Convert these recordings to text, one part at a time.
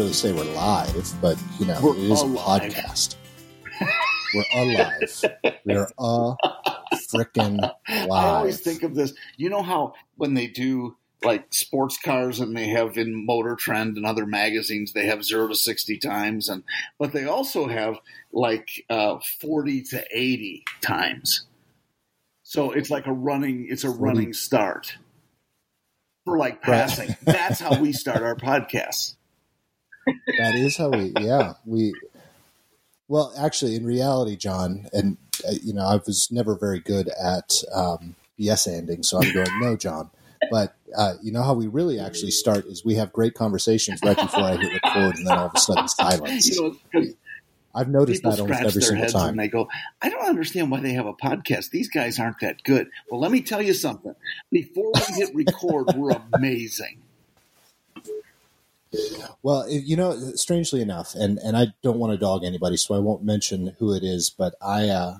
really say we're live, but you know, We're it is alive. a podcast. we're alive. We're a freaking I always think of this. You know how when they do like sports cars and they have in Motor Trend and other magazines they have zero to sixty times, and but they also have like uh, forty to eighty times. So it's like a running. It's a 40. running start for like Right. passing. That's how we start our podcasts. That is how we yeah we well actually in reality jon and uh, you know i was never very good at um yes ending so i'm going no jon but uh, you know how we really actually start is we have great conversations right before i hit record and then all of a sudden silence You know, i've noticed people that almost every their single heads time and they go, "I don't understand why they have a podcast. These guys aren't that good." Well, let me tell you something. Before we hit record, we're amazing. Well, you know, strangely enough, and and I don't want to dog anybody, so I won't mention who it is. But I, uh,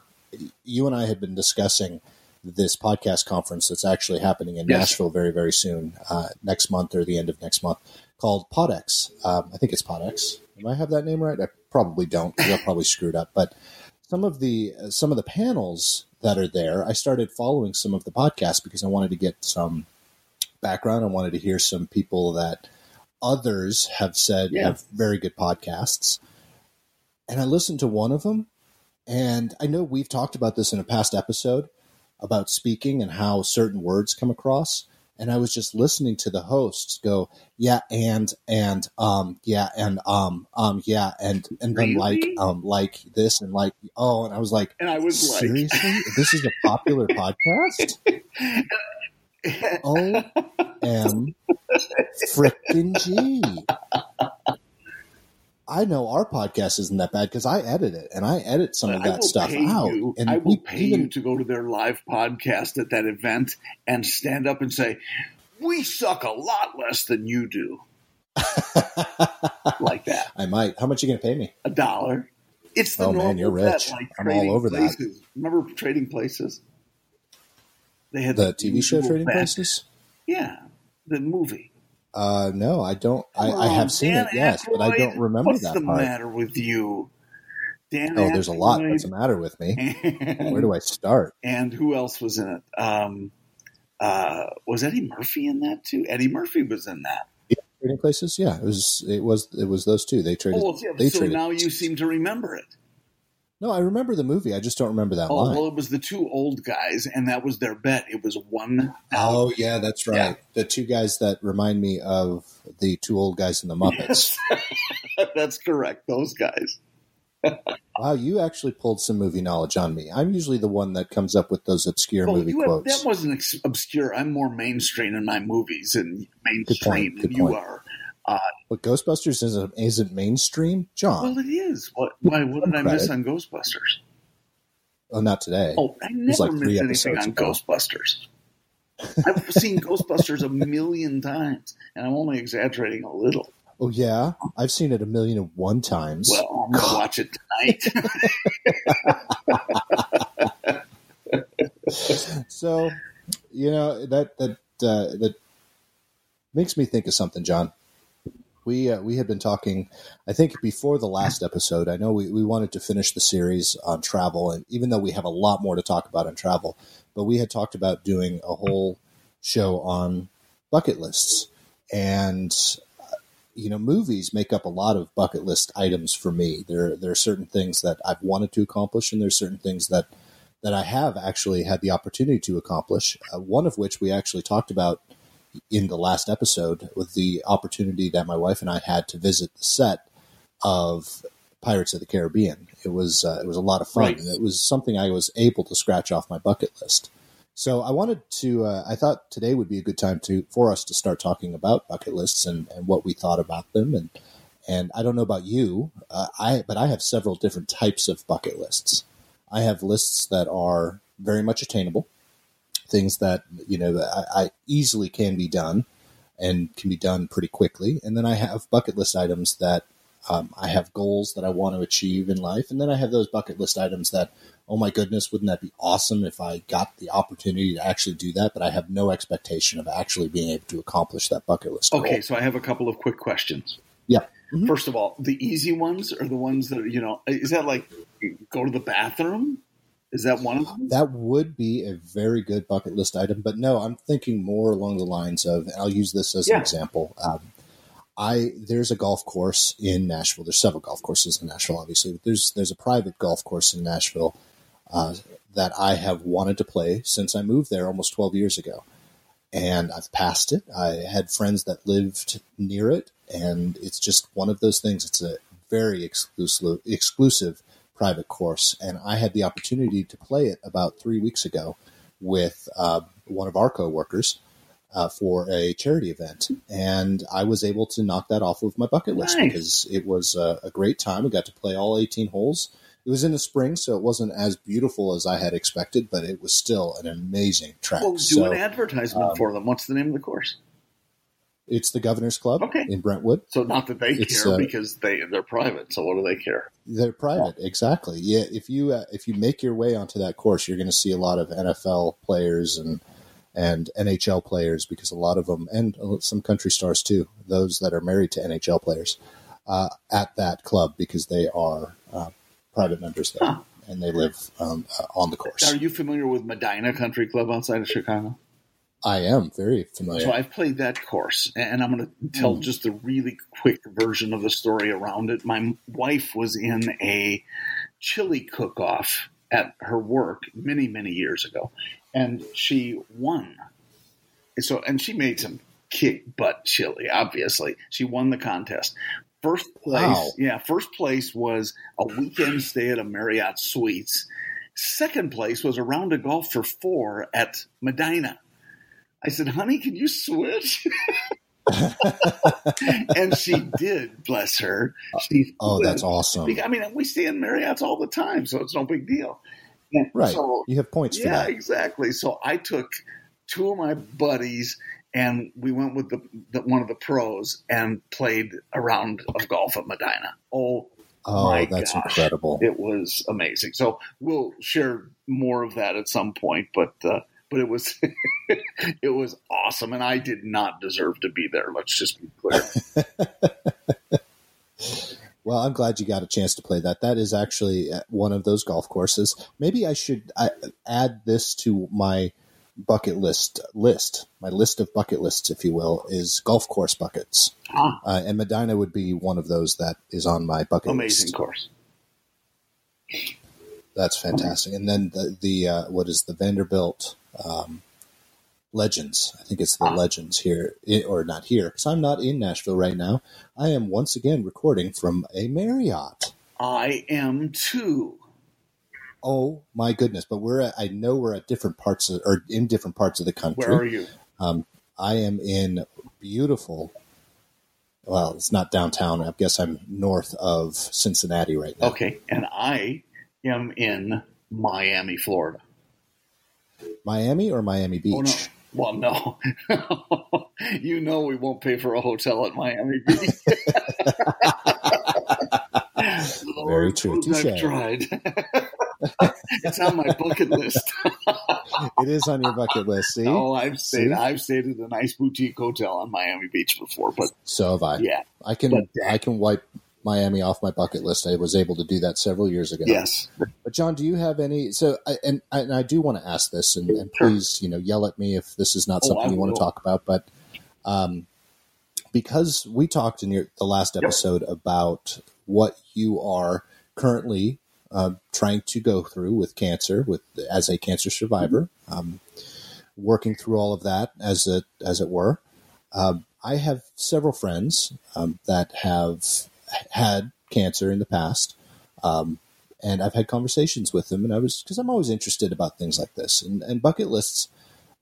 you and I had been discussing this podcast conference that's actually happening in Yes. Nashville very very soon, uh, next month or the end of next month, called PodX. Um, I think it's PodX. Am I have that name right? I probably don't. I probably screwed up. But some of the uh, some of the panels that are there, I started following some of the podcasts because I wanted to get some background. I wanted to hear some people that others have said Yeah. have very good podcasts. And I listened to one of them, and I know we've talked about this in a past episode about speaking and how certain words come across. And I was just listening to the hosts go, yeah, and and um, yeah, and um, um, yeah, and and then like um, like this and like oh, and I was like, And I was like, seriously, this is a popular podcast. O M frickin' G. I know our podcast isn't that bad because I edit it and I edit some of that stuff out. you. and I will we pay even- you to go to their live podcast at that event and stand up and say, "We suck a lot less than you do." Like that, I might. How much are you going to pay me? a dollar. It's the Oh, man, you're rich. like I'm all over that. places. Remember Trading Places? They had The TV show Trading. Places? Yeah, the movie. Uh, no, I don't. I, Come I have seen Dan it, yes, but I don't remember What's that What's the part. matter with you, Dan? Oh, there's a lot What's the matter with me. and, Where do I start? and who else was in it? Um, uh, was Eddie Murphy in that too? Eddie Murphy was in that. Trading Places? Yeah, it was. It was. It was those two. They traded. Oh, yeah, they so traded. now you seem to remember it. No, I remember the movie. I just don't remember that Oh, line. well, it was the two old guys, and that was their bet. It was one. Oh yeah, that's right. Yeah. The two guys that remind me of the two old guys in the Muppets. Yes. That's correct. Those guys. wow, you actually pulled some movie knowledge on me. I'm usually the one that comes up with those obscure Well, movie have, quotes. that wasn't ex- obscure. I'm more mainstream in my movies and mainstream than you point. are. But Ghostbusters isn't, isn't mainstream, Jon. Well, it is. What? Why? What did I miss on Ghostbusters? oh, not today. Oh, I never like missed anything on ago. Ghostbusters. I've seen Ghostbusters a million times, and I'm only exaggerating a little. Oh yeah, I've seen it a million and one times. Well, I'm gonna watch it tonight. so, you know that that uh, that makes me think of something, Jon. We uh, we had been talking, I think, before the last episode. I know we, we wanted to finish the series on travel, and even though we have a lot more to talk about on travel, but we had talked about doing a whole show on bucket lists, and uh, you know, movies make up a lot of bucket list items for me. There there are certain things that I've wanted to accomplish, and there's certain things that that I have actually had the opportunity to accomplish. Uh, one of which we actually talked about in the last episode with the opportunity that my wife and I had to visit the set of Pirates of the Caribbean. It was uh, it was a lot of fun, Right. and it was something I was able to scratch off my bucket list. So I wanted to. Uh, I thought today would be a good time to for us to start talking about bucket lists and, and what we thought about them. And and I don't know about you, uh, I but I have several different types of bucket lists. I have lists that are very much attainable, things that you know that I, I easily can be done and can be done pretty quickly. And then I have bucket list items that um, I have goals that I want to achieve in life, and then I have those bucket list items that, oh my goodness, wouldn't that be awesome if I got the opportunity to actually do that? But I have no expectation of actually being able to accomplish that bucket list. goal. okay, so I have a couple of quick questions. Yeah. Mm-hmm. First of all, the easy ones are the ones that are, you know, is that like go to the bathroom? Is that one of them? That would be a very good bucket list item, but no, I'm thinking more along the lines of. and I'll use this as yeah. an example. Um, I there's a golf course in Nashville. There's several golf courses in Nashville, obviously. But there's there's a private golf course in Nashville uh, that I have wanted to play since I moved there almost 12 years ago, and I've passed it. I had friends that lived near it, and it's just one of those things. It's a very exclusive exclusive private course, and I had the opportunity to play it about three weeks ago with uh, one of our coworkers uh, for a charity event, and I was able to knock that off of my bucket list nice. because it was a, a, great time. We got to play all 18 holes. It was in the spring, so it wasn't as beautiful as I had expected, but it was still an amazing track. Well, do so, an advertisement um, for them. What's the name of the course? It's the Governor's Club okay. in Brentwood. So not that they it's, care uh, because they they're private. So what do they care? They're private, yeah. exactly. Yeah, if you uh, if you make your way onto that course, you're going to see a lot of NFL players and and NHL players because a lot of them and some country stars too. Those that are married to NHL players uh, at that club because they are uh, private members there. Huh. And they live um, uh, on the course. Are you familiar with Medinah Country Club outside of Chicago? I am very familiar. So I've played that course, and I'm going to tell mm. just a really quick version of the story around it. My wife was in a chili cook-off at her work many, many years ago, and she won. So, and she made some kick butt chili. Obviously, she won the contest. First place, wow. yeah, first place was a weekend stay at a Marriott Suites. Second place was a round of golf for four at Medinah. I said, honey, can you switch? and she did, bless her. She oh, that's awesome. I mean, we stay in Marriott's all the time, so it's no big deal. And right. So, you have points for yeah, exactly. So I took two of my buddies and we went with the, the, one of the pros and played a round of golf at Medinah. Oh, oh my that's gosh. incredible! It was amazing. So we'll share more of that at some point, but uh, but it was it was awesome, and I did not deserve to be there. Let's just be clear. well, I'm glad you got a chance to play that. That is actually uh, one of those golf courses. Maybe I should add this to my bucket list list. My list of bucket lists, if you will, is golf course buckets, ah. uh, and Medinah would be one of those that is on my bucket Amazing list. Amazing course. That's fantastic. And then the the uh, what is the Vanderbilt um, Legends? I think it's the ah. Legends here, or not here, because I'm not in Nashville right now. I am once again recording from a Marriott. I am too. Oh my goodness! But we're at, I know we're at different parts of, or in different parts of the country. Where are you? Um, I am in beautiful. Well, it's not downtown. I guess I'm north of Cincinnati right now. Okay, and I am in Miami, Florida. Miami or Miami Beach? Oh, no. Well, no. you know we won't pay for a hotel at Miami Beach. Very true. I've tried. it's on my bucket list. it is on your bucket list. See? Oh, I've stayed. See? I've stayed at a nice boutique hotel on Miami Beach before, but so have I. Yeah, I can. But, uh, I can wipe Miami off my bucket list. I was able to do that several years ago. Yes. But Jon, do you have any? So, I, and, and I do want to ask this, and, and please, you know, yell at me if this is not oh, something you want to talk about. But um, because we talked in your, the last episode yep. about what you are currently uh, trying to go through with cancer, with as a cancer survivor, mm-hmm. um, working through all of that as it as it were. Um, I have several friends um, that have had cancer in the past. Um, and I've had conversations with them, and I was because I'm always interested about things like this, and, and bucket lists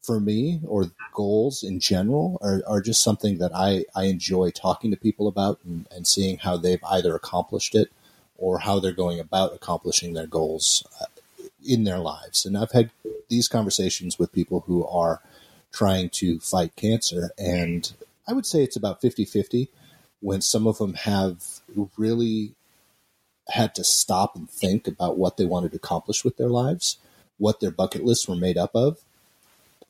for me or goals in general are, are just something that I, I enjoy talking to people about and, and seeing how they've either accomplished it or how they're going about accomplishing their goals uh, in their lives. And I've had these conversations with people who are trying to fight cancer, and I would say it's about 50 50 when some of them have really had to stop and think about what they wanted to accomplish with their lives, what their bucket lists were made up of,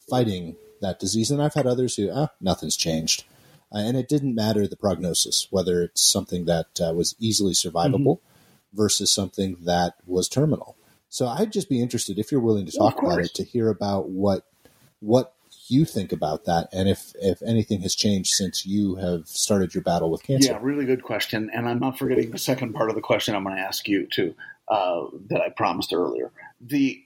fighting that disease. And I've had others who, ah, nothing's changed. uh, and it didn't matter the prognosis, whether it's something that uh, was easily survivable mm-hmm. versus something that was terminal. So I'd just be interested if you're willing to talk about it to hear about what what you think about that, and if if anything has changed since you have started your battle with cancer. Yeah, really good question, and I'm not forgetting the second part of the question I'm going to ask you too uh, that I promised earlier. The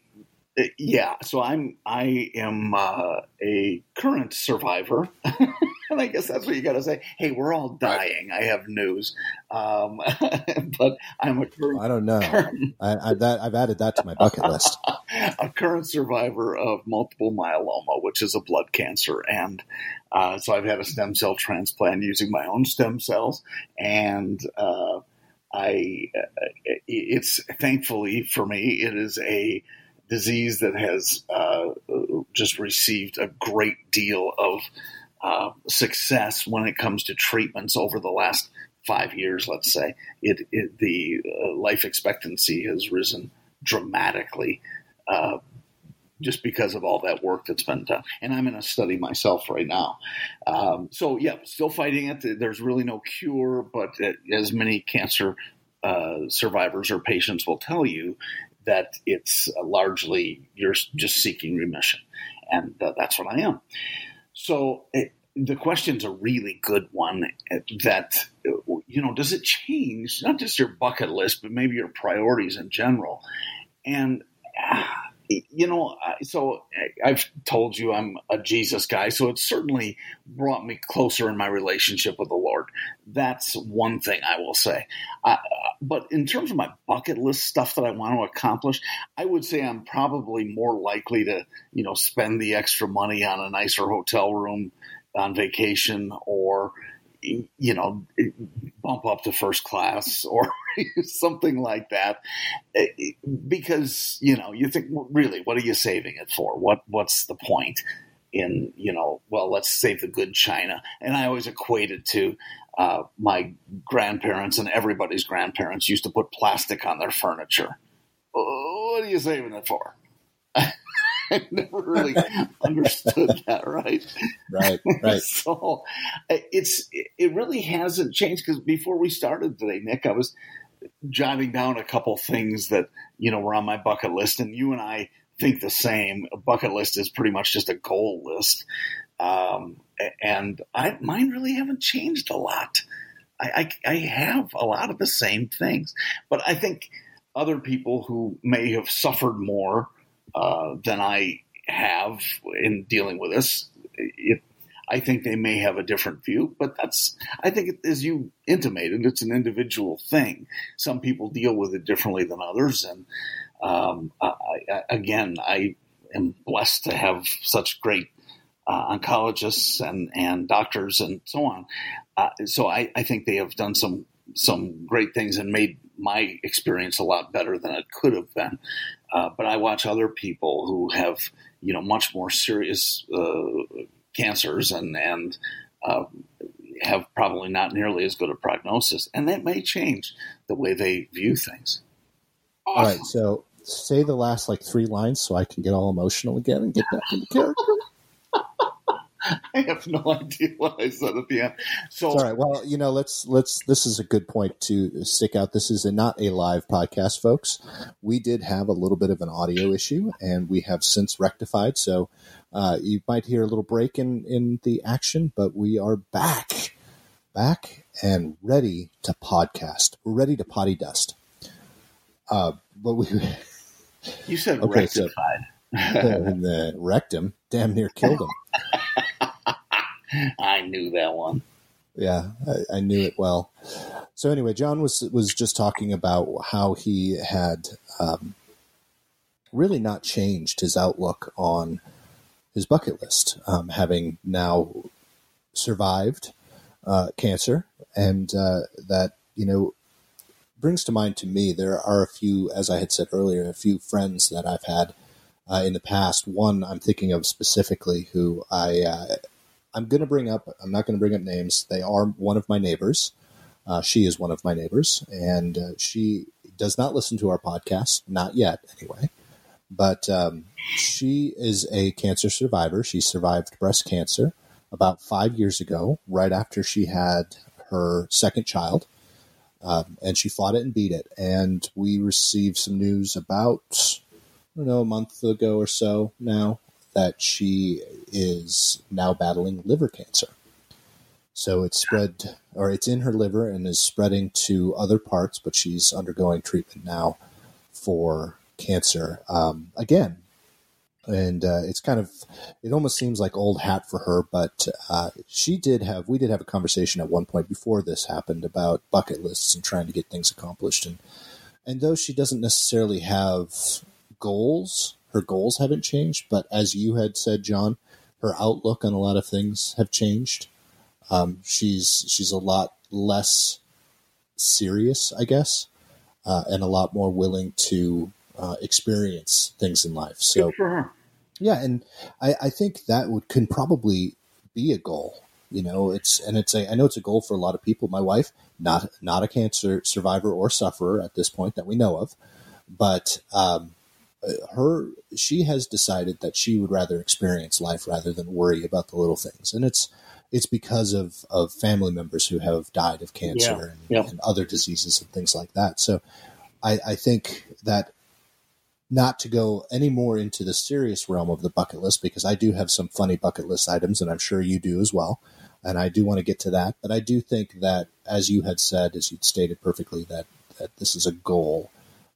uh, yeah, so I'm I am uh, a current survivor, and I guess that's what you got to say. Hey, we're all dying. I have news, um, but I'm a current. I don't know. Current, I, I, that, I've added that to my bucket list. a current survivor of multiple myeloma, which is a blood cancer, and uh, so I've had a stem cell transplant using my own stem cells, and uh, I uh, it's thankfully for me it is a disease that has uh, just received a great deal of uh, success when it comes to treatments over the last five years. Let's say it, it the uh, life expectancy has risen dramatically. Uh, just because of all that work that's been done. And I'm in a study myself right now. Um, so, yeah, still fighting it. There's really no cure, but as many cancer uh, survivors or patients will tell you, that it's largely you're just seeking remission. And uh, that's what I am. So it, the question's a really good one eh, that, you know, does it change not just your bucket list, but maybe your priorities in general? And you know, so I've told you I'm a Jesus guy, so it certainly brought me closer in my relationship with the Lord. That's one thing I will say. Uh, but in terms of my bucket list stuff that I want to accomplish, I would say I'm probably more likely to, you know, spend the extra money on a nicer hotel room on vacation or you know, bump up to first class or something like that. Eh, because, you know, you think, well, really, what are you saving it for? What What's the point in, you know, well, let's save the good china. And I always equate it to uh, my grandparents and everybody's grandparents used to put plastic on their furniture. What are you saving it for? I never really understood that, right? Right, right. so it's it really hasn't changed because before we started today, Nick, I was jotting down a couple things that you know were on my bucket list, and you and I think the same. A bucket list is pretty much just a goal list, um, and I mine really haven't changed a lot. I, I, I have a lot of the same things, but I think other people who may have suffered more uh, than I have in dealing with this. It, I think they may have a different view, but that's, I think, as you intimated, it's an individual thing. Some people deal with it differently than others. And um, I, I, again, I am blessed to have such great uh, oncologists and, and doctors and so on. Uh, so I, I think they have done some some great things and made my experience a lot better than it could have been. Uh, but I watch other people who have, you know, much more serious uh, cancers and and uh, have probably not nearly as good a prognosis, and that may change the way they view things. Awesome. All right, so say the last like three lines so I can get all emotional again and get back into character. I have no idea what I said at the end. So, all right. Well, you know, let's let's. This is a good point to stick out. This is a, not a live podcast, folks. We did have a little bit of an audio issue, and we have since rectified. So, uh, you might hear a little break in in the action, but we are back, back and ready to podcast. We're ready to potty dust. Uh, but we. You said okay, rectified. So, and the rectum damn near killed him. I knew that one. Yeah, I, I, knew it well. So anyway, Jon was was just talking about how he had um, really not changed his outlook on his bucket list, um, having now survived uh, cancer, and uh, that you know brings to mind to me there are a few, as I had said earlier, a few friends that I've had uh, in the past. One I'm thinking of specifically who I uh, I'm going to bring up. I'm not going to bring up names. They are one of my neighbors. Uh, she is one of my neighbors, and uh, she does not listen to our podcast, not yet, anyway. But um, she is a cancer survivor. She survived breast cancer about five years ago, right after she had her second child. Um, and she fought it and beat it. And we received some news about, I don't know, a month ago or so now that she is now battling liver cancer. So it's spread, or it's in her liver and is spreading to other parts, but she's undergoing treatment now for cancer. Um, again, and uh, it's kind of it almost seems like old hat for her but uh, she did have we did have a conversation at one point before this happened about bucket lists and trying to get things accomplished and and though she doesn't necessarily have goals her goals haven't changed but as you had said jon her outlook on a lot of things have changed um, she's she's a lot less serious i guess uh, and a lot more willing to uh, experience things in life. So Good for her. yeah, and I, I think that would can probably be a goal. You know, it's and it's a I know it's a goal for a lot of people. My wife, not not a cancer survivor or sufferer at this point that we know of, but um, her she has decided that she would rather experience life rather than worry about the little things, and it's it's because of of family members who have died of cancer Yeah, and, yeah. and other diseases and things like that. So I, I think that not to go any more into the serious realm of the bucket list because I do have some funny bucket list items, and I'm sure you do as well. And I do want to get to that, but I do think that, as you had said, as you'd stated perfectly, that that this is a goal,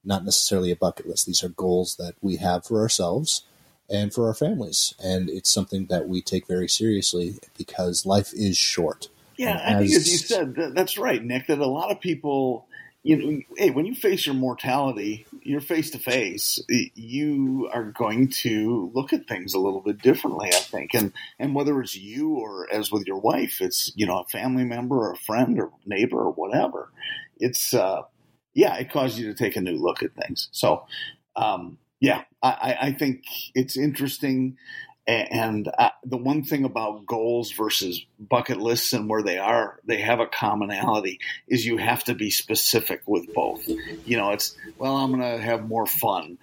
not necessarily a bucket list. These are goals that we have for ourselves and for our families, and it's something that we take very seriously because life is short. Yeah, And I think as- as you said, that, that's right, Nick. That a lot of people, you know, hey, when you face your mortality, you're face to face. You are going to look at things a little bit differently, I think, and and whether it's you or as with your wife, it's you know a family member or a friend or neighbor or whatever. It's uh, yeah, it causes you to take a new look at things. So, um, yeah, I, I- I think it's interesting. And uh, the one thing about goals versus bucket lists and where they are, they have a commonality is you have to be specific with both. You know, it's, well, I'm going to have more fun.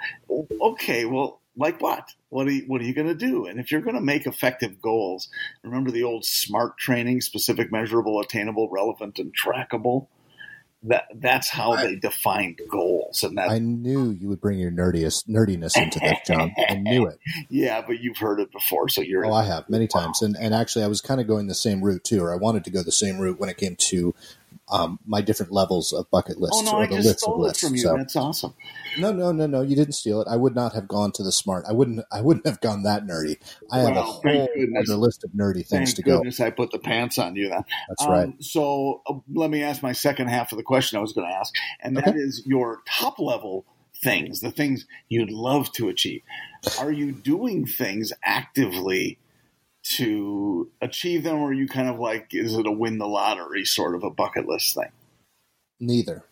Okay, well, like what? What are you, what are you going to do? And if you're going to make effective goals, remember the old SMART training, specific, measurable, attainable, relevant, and trackable? That, that's how they defined goals. And that, I knew you would bring your nerdiest nerdiness into this, Jon. I knew it. yeah, but you've heard it before, so you're Oh, I have many times, and and actually, I was kind of going the same route too, or I wanted to go the same route when it came to um, my different levels of bucket lists Oh no, or I the just lists of lists. from you. So That's awesome. no, no, no, no, you didn't steal it. I would not have gone to the smart. I wouldn't. I wouldn't have gone that nerdy. I have a whole goodness. other list of nerdy things Thank to go. goodness I put the pants on you then. That's Um, right. So uh, let me ask my second half of the question I was going to ask, and that is Okay. your top level things, the things you'd love to achieve. Are you doing things actively to achieve them, or you kind of like, is it a win the lottery sort of a bucket list thing? Neither,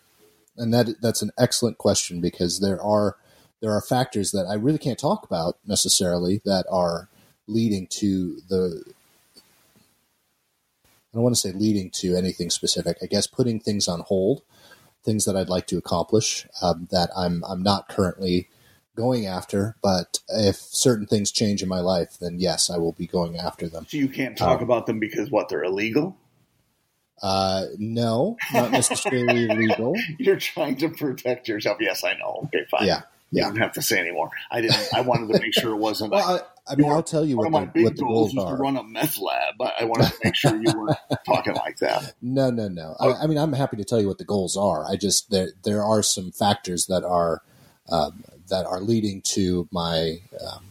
and that that's an excellent question because there are there are factors that I really can't talk about necessarily that are leading to the. I don't want to say leading to anything specific. I guess putting things on hold, things that I'd like to accomplish um, that I'm I'm not currently going after. But if certain things change in my life, then yes, I will be going after them. So you can't talk Um, about them because what they're illegal. Uh, no, not necessarily illegal. You're trying to protect yourself. Yes, I know. Okay, fine. Yeah, You yeah. don't have to say anymore. I didn't. I wanted to make sure it wasn't. Well, I, I mean, I'll tell you what my the, big what the goals goals was to are. run a meth lab. I, I wanted to make sure you weren't talking like that. No, no, no. I, I mean, I'm happy to tell you what the goals are. I just there there are some factors that are um, that are leading to my um,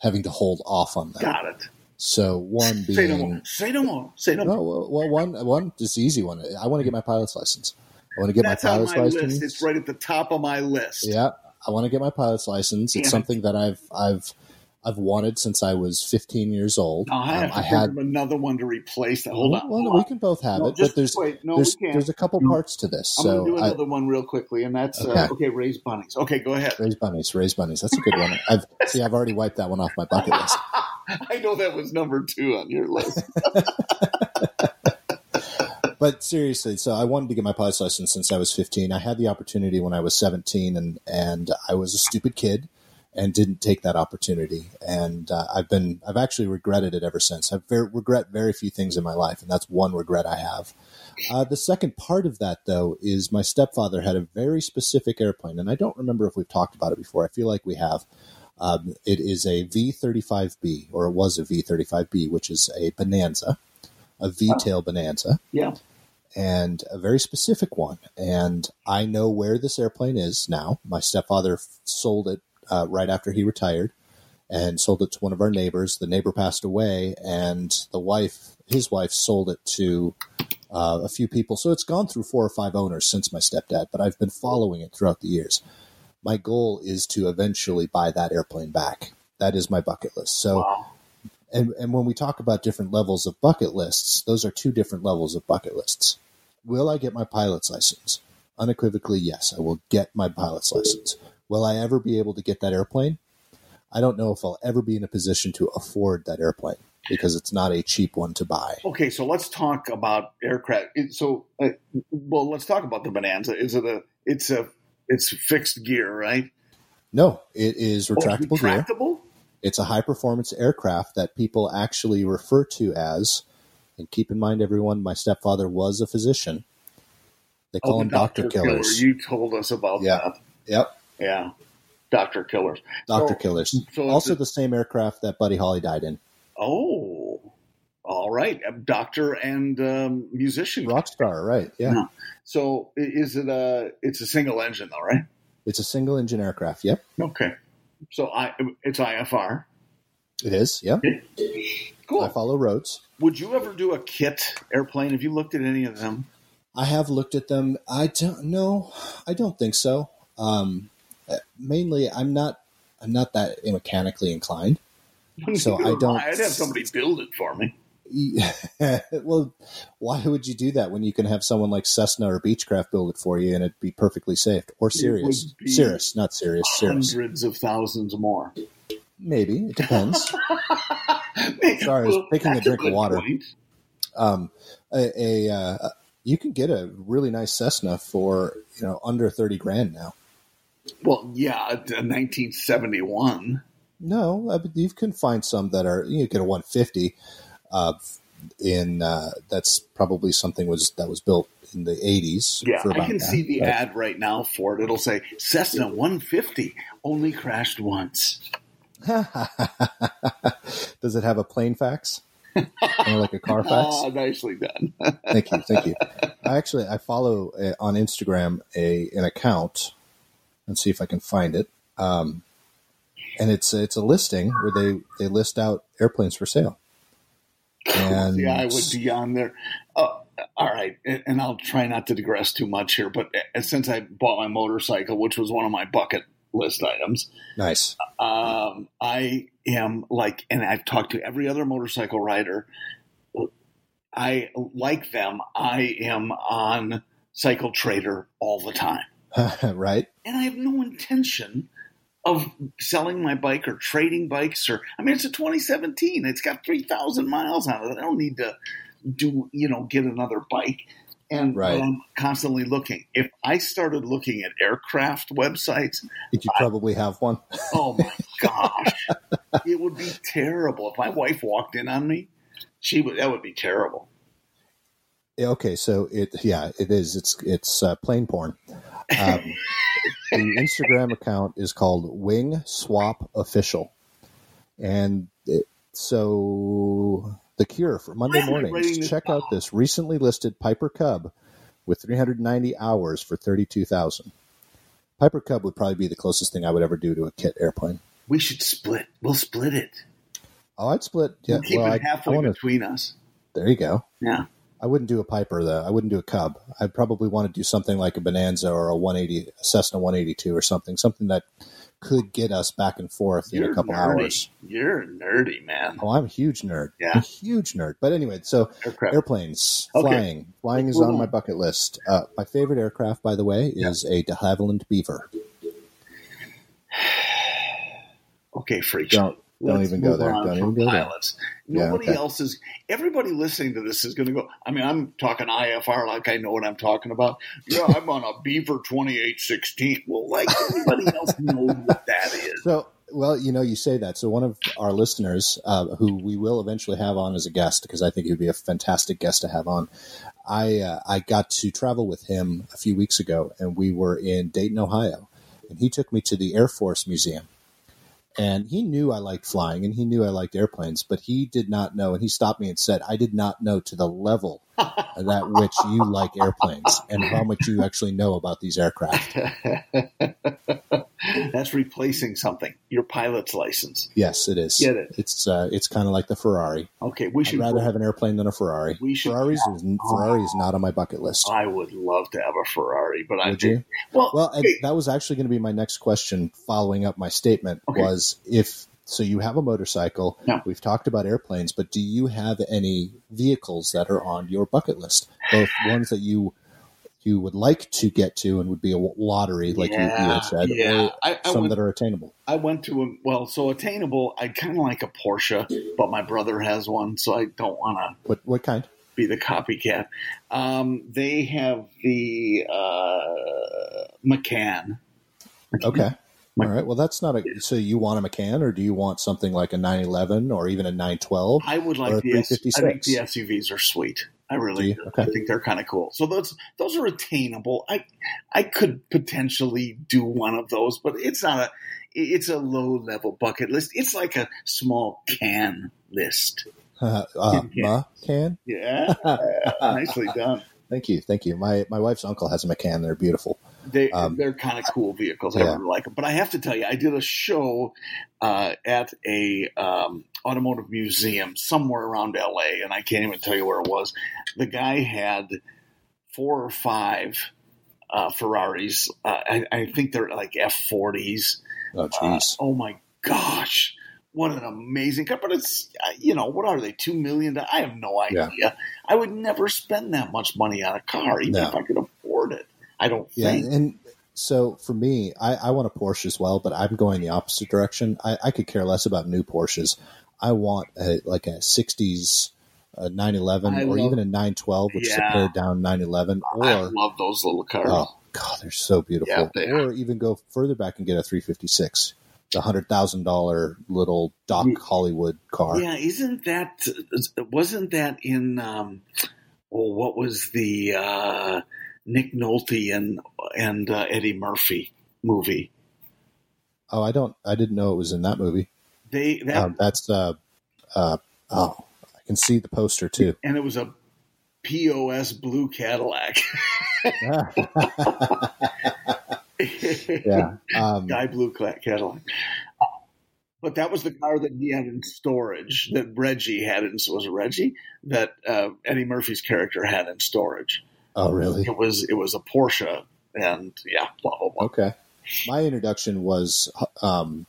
having to hold off on them. Got it. So one being Say no more. Say no more. Say no more. no, well, well, one one just easy one. I want to get my pilot's license. I want to get That's my on pilot's my license. list. It's right at the top of my list. Yeah, I want to get my pilot's license. It's Damn it. something that I've I've I've wanted since I was 15 years old. Now, I Um, I had another one to replace that. Hold on. well, we can both have No, it, but there's. No, there's there's a couple parts to this. I'm so going to do I, another one real quickly, and that's Okay. uh, okay. Raise bunnies. Okay, go ahead. Raise bunnies, raise bunnies. That's a good one. I've see, I've already wiped that one off my bucket list. I know that was number two on your list. But seriously, so I wanted to get my pilot's license since I was 15. I had the opportunity when I was 17, and and I was a stupid kid, and didn't take that opportunity. And uh, I've been I've actually regretted it ever since. I very, regret very few things in my life, and that's one regret I have. Uh, the second part of that, though, is my stepfather had a very specific airplane, and I don't remember if we've talked about it before. I feel like we have. Um, it is a V 35B, or it was a V 35B, which is a Bonanza, a V tail Bonanza. Yeah. And a very specific one. And I know where this airplane is now. My stepfather sold it uh, right after he retired and sold it to one of our neighbors. The neighbor passed away, and the wife, his wife, sold it to uh, a few people. So it's gone through four or five owners since my stepdad, but I've been following it throughout the years. My goal is to eventually buy that airplane back. That is my bucket list. So, Wow. and, and when we talk about different levels of bucket lists, those are two different levels of bucket lists. Will I get my pilot's license? Unequivocally, yes, I will get my pilot's license. Will I ever be able to get that airplane? I don't know if I'll ever be in a position to afford that airplane because it's not a cheap one to buy. Okay, so let's talk about aircraft. So, uh, well, let's talk about the Bonanza. Is it a? It's a. It's fixed gear, right? No, it is Oh, retractable gear. It's a high performance aircraft that people actually refer to as, and keep in mind, everyone, my stepfather was a physician. They call Oh, him Doctor Killer. Killers. You told us about Yeah. that. Yep, Yeah, Doctor Killers. Doctor So- Killers. so also, the same aircraft that Buddy Holly died in. Oh, all right. Doctor and um, musician. Rockstar, right? Yeah, Yeah. So is it a? It's a single engine, though, right? it's a single engine aircraft. Yep, Okay. So I, it's IFR. it is. Yeah. Cool. I follow roads. Would you ever do a kit airplane? Have you looked at any of them? I have looked at them. I don't know. I don't think so. Um, mainly, I'm not. I'm not that mechanically inclined. So I don't- I'd have somebody build it for me. well, why would you do that when you can have someone like Cessna or Beechcraft build it for you and it'd be perfectly safe? Or be Cirrus, not. Cirrus. Hundreds of thousands more. Maybe it depends. Sorry, I was taking a drink of water. point. um, a, a uh, you can get a really nice Cessna for you know under thirty grand now. Well, yeah, 1971. No, I believe you can find some that are you get a 150. Uh, in uh, that's probably something was that was built in the 80s. Yeah, for I can that, see the but- ad right now for it. It'll say Cessna 150 only crashed once. Does it have a plane fax? kind of like a Carfax. Ah, nicely done. thank you, thank you. I actually I follow uh on Instagram a an account. Let's see if I can find it. Um, and it's it's a listing where they they list out airplanes for sale. And yeah, I would be on there. Uh, all right, and and I'll try not to digress too much here, but uh, since I bought my motorcycle, which was one of my bucket list items, nice. um, I am like, and I've talked to every other motorcycle rider. I like them. I am on Cycle Trader all the time, right? and I have no intention of selling my bike or trading bikes. Or I mean, it's a 2017. It's got 3,000 miles on it. I don't need to do you know get another bike. And Right. I'm constantly looking. If I started looking at aircraft websites, Did you probably have one? Oh my gosh, it would be terrible if my wife walked in on me. She would. That would be terrible. Okay, so it yeah it is. It's it's uh, plane porn. Um, the Instagram account is called Wing Swap Official, and it, so the cure for Monday Why am I writing mornings. Check out this recently listed Piper Cub with 390 hours for 32,000. Piper Cub would probably be the closest thing I would ever do to a kit airplane. We should split. We'll split it. Oh, I'd split. Yeah, we'll keep well, it I halfway want to. between us. There you go. Yeah. I wouldn't do a Piper though. I wouldn't do a Cub. I'd probably want to do something like a Bonanza or a 180, a Cessna 182 or something, something that could get us back and forth in You're a couple nerdy. hours. You're nerdy, man. Oh, I'm a huge nerd. Yeah. a huge nerd. But anyway, so Aircraft. airplanes, Okay. flying, flying is on my bucket list. Uh, my favorite aircraft, by the way, is a De Havilland Beaver. Okay, freak. Don't don't even go there. Don't even go there. pilots. Yeah, Nobody okay. else is. Everybody listening to this is going to go. I mean, I'm talking IFR like I know what I'm talking about. Yeah, I'm on a Beaver 2816. Well, like everybody else knows what that is. So well, you know, you say that. So one of our listeners, uh, who we will eventually have on as a guest, because I think he would be a fantastic guest to have on. I uh, I got to travel with him a few weeks ago, and we were in Dayton, Ohio, and he took me to the Air Force Museum. And he knew I liked flying, and he knew I liked airplanes, but he did not know. And he stopped me and said, "I did not know to the level that which you like airplanes, and how much you actually know about these aircraft." That's replacing something. Your pilot's license. Yes, it is. Get it? It's uh, it's kind of like the Ferrari. Okay, we I'd should rather have an airplane than a Ferrari. We should- Ferraris is, Ferrari is not on my bucket list. I would love to have a Ferrari, but I you? Well, Well, hey, that was actually going to be my next question. Following up my statement Okay. was if so, you have a motorcycle. Yeah. We've talked about airplanes, but do you have any vehicles that are on your bucket list? Both ones that you you would like to get to and would be a lottery, like you, you had said, yeah. or I, I some went, that are attainable. I went to a well, so attainable. I kind of like a Porsche, but my brother has one, so I don't want to What what kind? be the copycat. Um, they have the uh, Macan. Okay. All right. Well, that's not a. So you want a Macan, or do you want something like a 911 or even a 912? I would like the S- I think the SUVs are sweet. I really, Okay. I think they're kind of cool. So those those are attainable. I I could potentially do one of those, but it's not a it's a low level bucket list. It's like a small can list. uh, Yeah. Macan. Yeah, nicely done. Thank you, thank you. My my wife's uncle has a Macan. They're beautiful. They Um, they're kind of cool vehicles. I yeah. really like them. But I have to tell you, I did a show uh, at a um, automotive museum somewhere around L.A. and I can't even tell you where it was. The guy had four or five uh, Ferraris. Uh, I, I think they're like F40s. Oh, Uh, jeez. oh my gosh. What an amazing car. But it's, uh, you know, what are they? $2 million? I have no idea. I would never spend that much money on a car, even No. if I could. I don't yeah, think. and so for me, I, I want a Porsche as well, but I'm going the opposite direction. I, I could care less about new Porsches. I want a, like a '60s uh, 911 I or love- even a 912, which is a pared down 911, I love those little cars. oh god, they're so beautiful. Yeah, they or even go further back and get a 356, the hundred thousand dollar little Doc Mm. Hollywood car. Yeah, isn't that wasn't that in um oh what was the uh Nick Nolte and and uh, Eddie Murphy movie? Oh, I don't, I didn't know it was in that movie. They that Um, that's uh, uh, oh, I can see the poster too. and it was a POS blue Cadillac. yeah. Um, Sky blue Cadillac. But that was the car that he had in storage that Reggie had in was Reggie that uh, Eddie Murphy's character had in storage. Oh, really? It was it was a Porsche and yeah, blah blah blah. Okay. My introduction was um,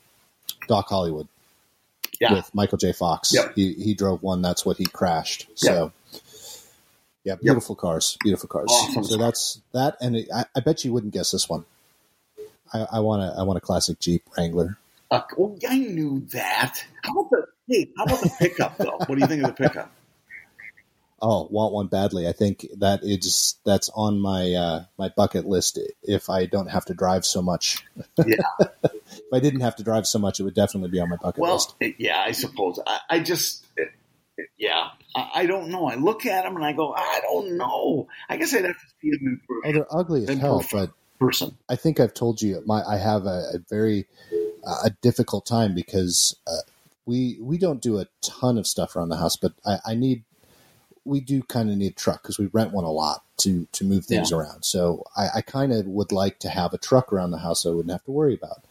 Doc Hollywood Yeah. with Michael J. Fox. Yep. He he drove one. That's what he crashed. So, yeah, beautiful cars, beautiful cars. Awesome. So that's that, and it, I, I bet you wouldn't guess this one. I, I want a I want a classic Jeep Wrangler. Uh, well, I knew that. How about the hey? How about the pickup though? What do you think of the pickup? Oh, want one badly. I think that is that's on my uh, my bucket list. If I don't have to drive so much, Yeah. if I didn't have to drive so much, it would definitely be on my bucket Well, list. it- yeah, I suppose. I, I just, it- it- yeah, I, I don't know. I look at them and I go, I don't know. I guess I'd have to see them in Oh, they're ugly as hell, but person. I think I've told you my I have a, a very uh, a difficult time because uh, we we don't do a ton of stuff around the house, but I, I need we do kind of need a truck because we rent one a lot to to move things around. So I, I kind of would like to have a truck around the house so I wouldn't have to worry about.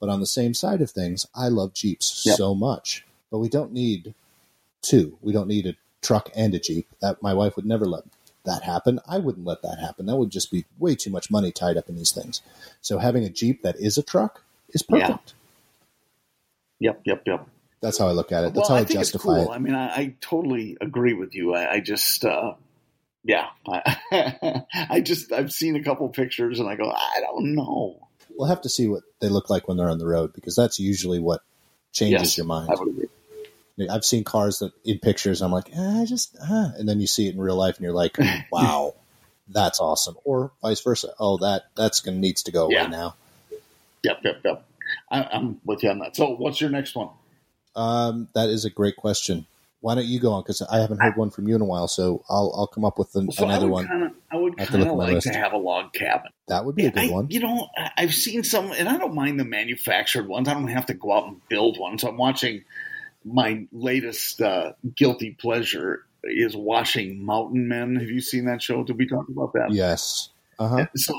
But on the same side of things, I love Jeeps Yep. so much, but we don't need two. We don't need a truck and a Jeep. That my wife would never let that happen. I wouldn't let that happen. That would just be way too much money tied up in these things. So having a Jeep that is a truck is Yeah. perfect. Yep, yep, yep. That's how I look at it. That's well, how I, I justify cool. I mean, I, I totally agree with you. I, I just, uh, yeah, I, I just, I've seen a couple pictures and I go, I don't know. We'll have to see what they look like when they're on the road because that's usually what changes Yes, your mind. I would agree. I've seen cars that in pictures I'm like, eh, I just, uh, and then you see it in real life and you're like, wow, that's awesome. Or vice versa. Oh, that that's gonna needs to go Yeah. away now. Yep, yep, yep. I, I'm with you on that. So, what's your next one? Um, that is a great question. Why don't you go on? Because I haven't heard one from you in a while, so I'll I'll come up with an, So another one. kinda, I would kind of like list. to have a log cabin. That would be a good I- one. You know, I- I've seen some, and I don't mind the manufactured ones. I don't have to go out and build one. So I'm watching my latest uh, guilty pleasure is watching Mountain Men. Have you seen that show? Did we talk about that? Yes. Uh huh. So,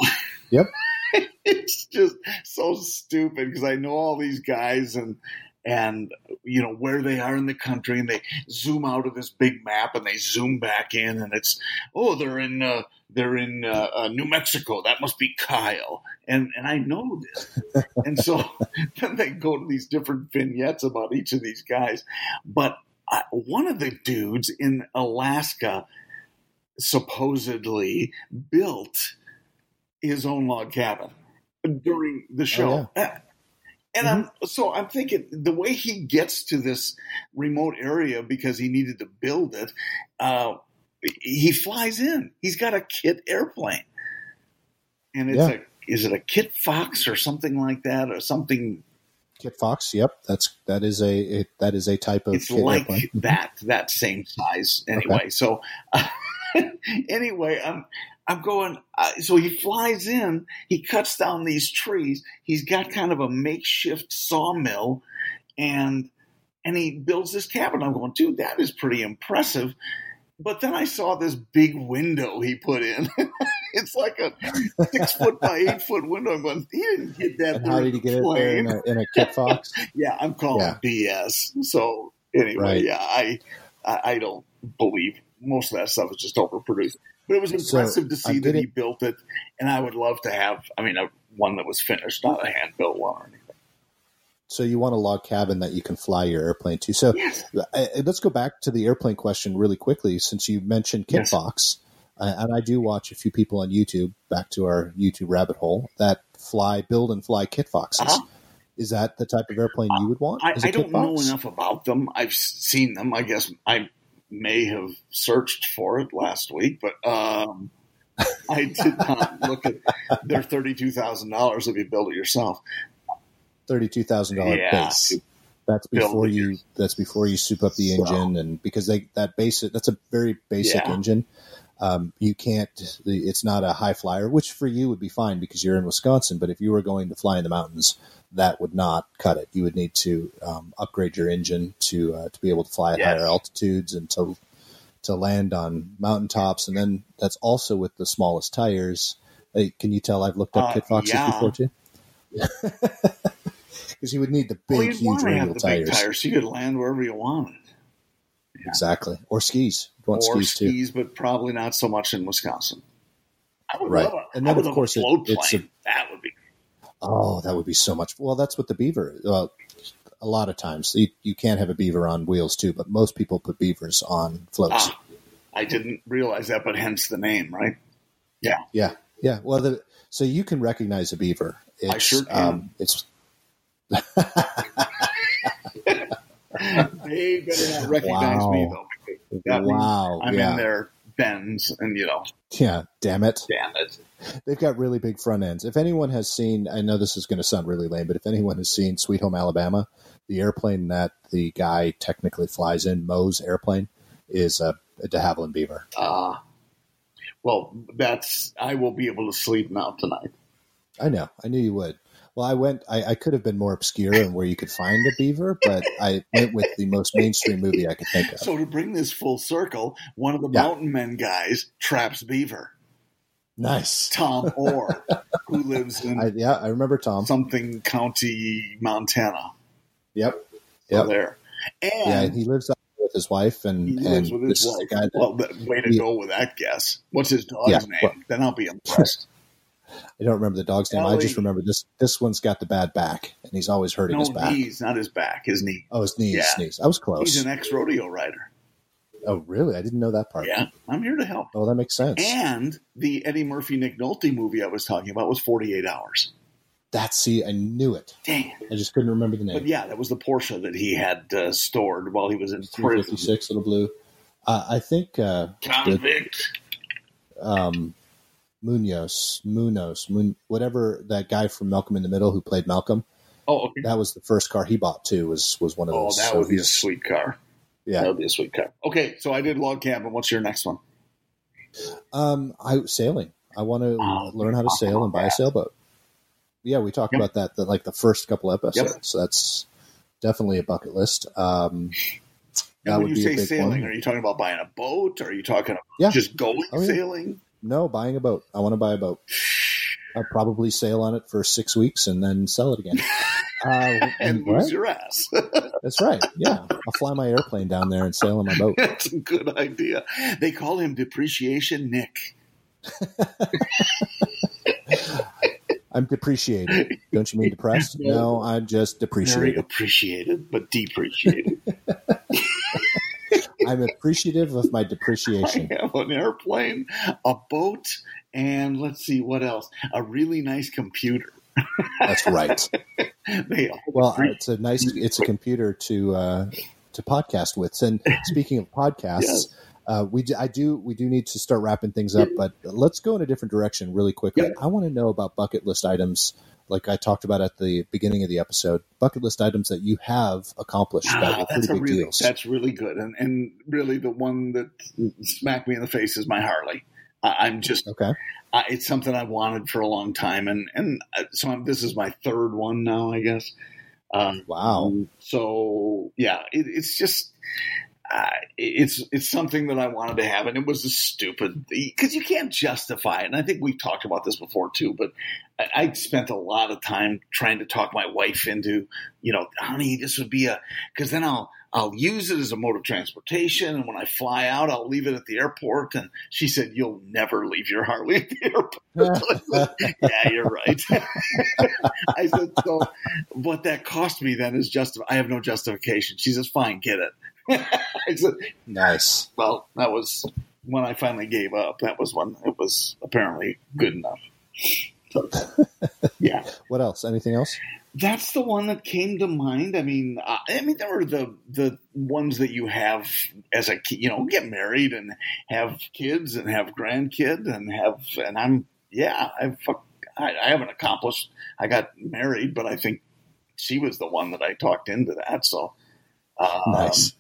Yep. it's just so stupid because I know all these guys and and you know where they are in the country and they zoom out of this big map and they zoom back in and it's oh they're in uh, they're in uh, uh, New Mexico. That must be Kyle. And and I know this. And so then they go to these different vignettes about each of these guys. But uh, one of the dudes in Alaska supposedly built his own log cabin during the show. And mm-hmm. I'm so I'm thinking the way he gets to this remote area because he needed to build it, uh, he flies in. He's got a kit airplane, and it's Yeah. a is it a kit fox or something like that or something? Kit Fox. Yep. That's that is a it, that is a type of It's kit like airplane. Mm-hmm. that that same size anyway. So anyway, I'm I'm going. Uh, so he flies in. He cuts down these trees. He's got kind of a makeshift sawmill, and and he builds this cabin. I'm going, dude, that is pretty impressive. But then I saw this big window he put in. it's like a six foot by eight foot window. I'm going, he didn't get that. And how did he get it in a, in a Kit Fox? Yeah, I'm calling BS. So anyway, Right. yeah, I, I I don't believe most of that stuff is just overproduced. But it was So, impressive to see that he built it, and I would love to have. I mean, a, one that was finished, not a hand built one or anything. so you want a log cabin that you can fly your airplane to. So Yes, uh, let's go back to the airplane question really quickly, since you mentioned Kit Yes. Fox, uh, and I do watch a few people on YouTube. Back to our YouTube rabbit hole that fly, build, and fly Kit Foxes. Uh-huh. Is that the type of airplane you would want? I, I don't know enough about them. I've seen them. I guess I may have searched for it last week, but um, I did not look at their thirty-two thousand dollars if you build it yourself. Thirty-two thousand dollar Yeah, base. That's before you. That's before you soup up the So- engine, and because they that basic. That's a very basic Yeah. engine. Um, you can't. It's not a high flyer, which for you would be fine because you're in Wisconsin. But if you were going to fly in the mountains, that would not cut it. You would need to um, upgrade your engine to uh, to be able to fly at Yes. higher altitudes and to to land on mountaintops. And then that's also with the smallest tires. Hey, can you tell I've looked up Uh, Kit Foxes yeah. before too? Because you would need the big, well, huge radial tires. big tires so you could land wherever you wanted. Exactly. Or skis. You want or skis too. skis, but probably not so much in Wisconsin. I would Right. love a, And then, of course, a it- float it's a- that would be Oh, that would be so much. Well, that's what the beaver. Well, a lot of times you, you can have a beaver on wheels too, but most people put beavers on floats. ah. I didn't realize that, but hence the name, right? Yeah, Yeah, yeah. Well, the, so you can recognize a beaver. It's, I sure can. Um, it's they better not recognize Wow. me though. That wow. I'm yeah, in their bends, and you know, yeah. Damn it. damn it. They've got really big front ends. If anyone has seen, I know this is going to sound really lame, but if anyone has seen Sweet Home Alabama, the airplane that the guy technically flies in, Moe's airplane, is a, a de Havilland Beaver. Uh, well, that's I will be able to sleep now tonight. I know. I knew you would. Well, I went. I, I could have been more obscure and where you could find a beaver, but I went with the most mainstream movie I could think of. So to bring this full circle, one of the Yeah. mountain men guys traps beaver. Nice. Tom Oar, who lives in I, yeah, I remember Tom. something county, Montana. Yep. Yep. there. Yeah, And he lives up with his wife, and he and lives with this his wife. guy that- well, the, way to he- go with that guess. What's his dog's Yeah, name? well- then I'll be impressed. I don't remember the dog's name. I just remember this. This one's got the bad back, and he's always hurting no his back. knees, not his back, his knee. Oh, his knees, Yeah. knees. I was close. He's an ex rodeo rider. oh, really? I didn't know that part. Yeah, I'm here to help. Oh, that makes sense. And the Eddie Murphy Nick Nolte movie I was talking about was 48 hours. That see, I knew it. Dang. I just couldn't remember the name. But yeah, that was the Porsche that he had uh, stored while he was in prison. fifty six, little blue. Uh, I think uh, Convict. um, Munoz, Munoz, Mun, whatever that guy from Malcolm in the Middle who played Malcolm. Oh, okay. That was the first car he bought too. Was was one of Oh, those. that So would be a sweet car. Yeah, that would be a sweet car. Okay, so I did log cabin. What's your next one? Um, I sailing. I want to Oh, learn how to sail and buy a sailboat. Yeah, we talked Yep. about that. The, like the first couple episodes. So that's definitely a bucket list. Um, that when would you be say sailing, one. are you talking about buying a boat? Or are you talking about Yeah. just going Oh, yeah. sailing? No, buying a boat. I want to buy a boat. I'll probably sail on it for six weeks and then sell it again. Uh, And lose your ass. That's right. Yeah, I'll fly my airplane down there and sail on my boat. That's a good idea. They call him Depreciation Nick. I'm depreciated. Don't you mean depressed? No, I'm just Very depreciated. appreciated, but depreciated. I'm appreciative of my depreciation. I have an airplane, a boat, and let's see what else. A really nice computer. That's right. Well, it's a nice. It's a computer to uh, to podcast with. And speaking of podcasts, Yes. uh, we do, I do we do need to start wrapping things up. But let's go in a different direction really quickly. Yeah. I want to know about bucket list items, like I talked about at the beginning of the episode. Bucket list items that you have accomplished Ah, that's a really deals. that's really good, and and really the one that smacked me in the face is my Harley. I, I'm just Okay. I, it's something I wanted for a long time, and and uh, so I'm, this is my third one now, I guess. Um, Wow. So yeah, it, it's just it's it's something that I wanted to have, and it was a stupid because you can't justify it. And I think we've talked about this before too. But I, I spent a lot of time trying to talk my wife into, you know, honey, this would be a because then I'll I'll use it as a mode of transportation, and when I fly out, I'll leave it at the airport. And she said, "You'll never leave your Harley at the airport." yeah, you're right. I said, so what that cost me then is just, I have no justification. She says, fine, get it. Said, nice. well, that was when I finally gave up. That was when it was apparently good enough. So, yeah, What else? Anything else? that's the one that came to mind. I mean, uh, I mean, there were the the ones that you have as a you know get married and have kids and have grandkids and have and I'm yeah I've I, I haven't accomplished. I got married, but I think she was the one that I talked into that. So um, Nice.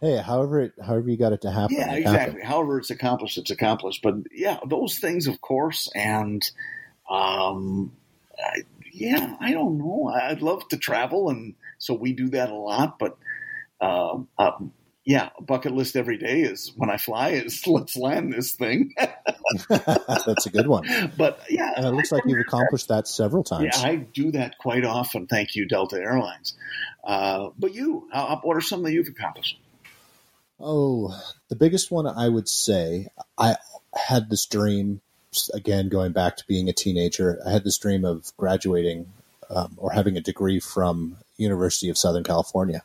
Hey, however it, however you got it to happen. yeah, exactly. However, it's accomplished, it's accomplished. But yeah, those things, of course, and um, I, yeah, I don't know. I'd love to travel, and so we do that a lot. But um, um, yeah, a bucket list every day is when I fly is let's land this thing. That's a good one. but yeah, And it looks like you've accomplished that several times. yeah, I do that quite often. Thank you, Delta Airlines. Uh, but you, uh, what are some that you've accomplished? Oh, the biggest one I would say, I had this dream, again, going back to being a teenager, I had this dream of graduating um, or having a degree from University of Southern California.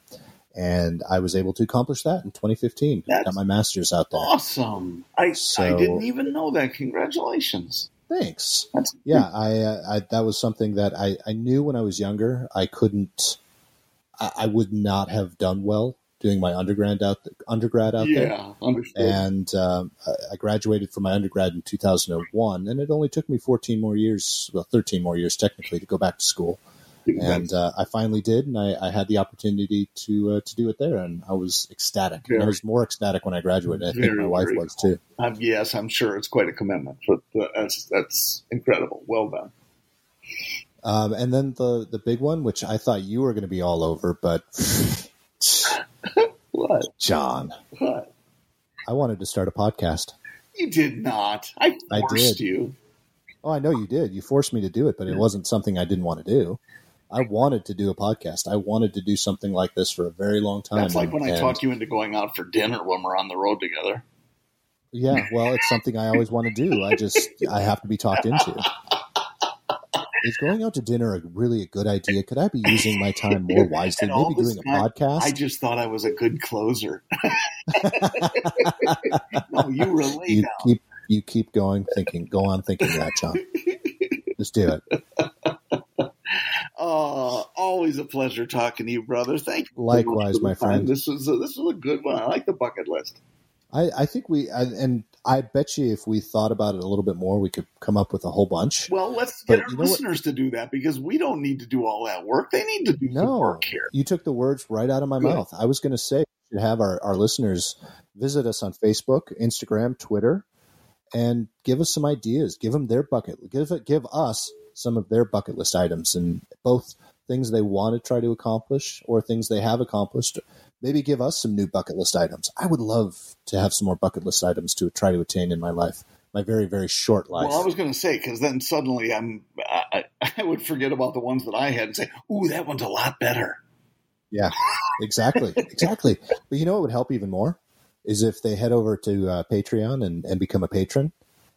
And I was able to accomplish that in 2015. That's Got my master's out there. Awesome! I I didn't even know that. Congratulations. Thanks. That's Yeah, I, uh, I that was something that I, I knew when I was younger. I couldn't, I, I would not have done well doing my undergrad out undergrad out there. yeah, understood. and um, I- I graduated from my undergrad in 2001, and it only took me 14 more years, well, 13 more years technically, to go back to school. And uh, I finally did, and I, I had the opportunity to uh, to do it there, and I was ecstatic. And I was more ecstatic when I graduated. I think my wife very was too. Um, yes, I'm sure it's quite a commitment, but uh, that's that's incredible. Well done. Um, and then the the big one, which I thought you were going to be all over, but What? Jon, What? I wanted to start a podcast. You did not. I I forced did. you. Oh, I know you did. You forced me to do it, but it wasn't something I didn't want to do. I wanted to do a podcast. I wanted to do something like this for a very long time. That's like when I talk you into going out for dinner when we're on the road together. Yeah, well, it's something I always want to do. I just I have to be talked into. Is going out to dinner a, really a good idea? Could I be using my time more wisely? And Maybe doing a time, podcast. I just thought I was a good closer. no, you relate you now. keep you keep going, thinking. Go on thinking that, Jon. Just do it. Oh, always a pleasure talking to you, brother. Thank you. Likewise, my friend. This was a, this was a good one. I like the bucket list. I, I think we and I bet you if we thought about it a little bit more, we could come up with a whole bunch. Well, let's get our listeners what? to do that because we don't need to do all that work. They need to do no, work here. You took the words right out of my Good. mouth. I was going to say we should have our, our listeners visit us on Facebook, Instagram, Twitter, and give us some ideas. Give them their bucket. Give it. Give us some of their bucket list items and both things they want to try to accomplish or things they have accomplished maybe give us some new bucket list items. I would love to have some more bucket list items to try to attain in my life, my very very short life. Well, I was going to say because then suddenly I'm I, I, would forget about the ones that I had and say, "Ooh, that one's a lot better." Yeah, exactly, exactly. But you know what would help even more is if they head over to uh, Patreon and, and become a patron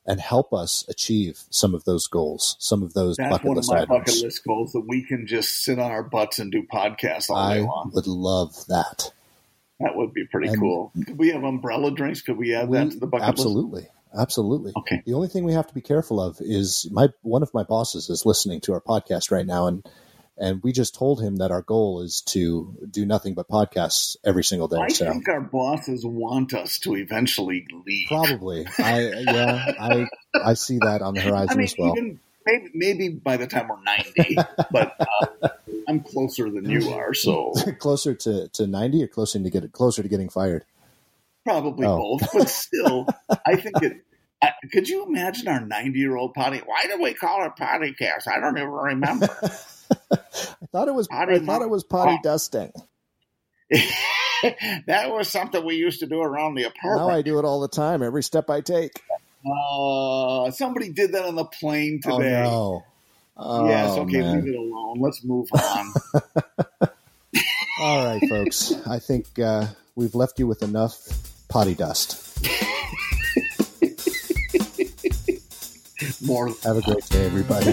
and help us achieve some of those goals, some of those That's bucket one list of my items. bucket list goals that we can just sit on our butts and do podcasts all I day long. would love that. That would be pretty and cool. Could we have umbrella drinks? Could we add we, that to the bucket absolutely. list? Absolutely. Absolutely. Okay. The only thing we have to be careful of is my one of my bosses is listening to our podcast right now and and we just told him that our goal is to do nothing but podcasts every single day. I so. think our bosses want us to eventually leave. Probably. I yeah, I I see that on the horizon I mean, as well. Even, maybe maybe by the time we're ninety, but uh, I'm closer than you are. So closer to, to ninety, or closer to get closer to getting fired. Probably oh. both, but still, I think it. Could you imagine our 90 year old potty? Why did we call it potty cast? I don't even remember. I thought it was. Potty I thought it was potty oh. dusting. that was something we used to do around the apartment. Now I do it all the time. Every step I take. Uh, somebody did that on the plane oh, today. Oh, no. Oh, yes, okay, man. leave it alone. Let's move on. All right, folks. I think uh, we've left you with enough potty dust. More. Have a great day, everybody.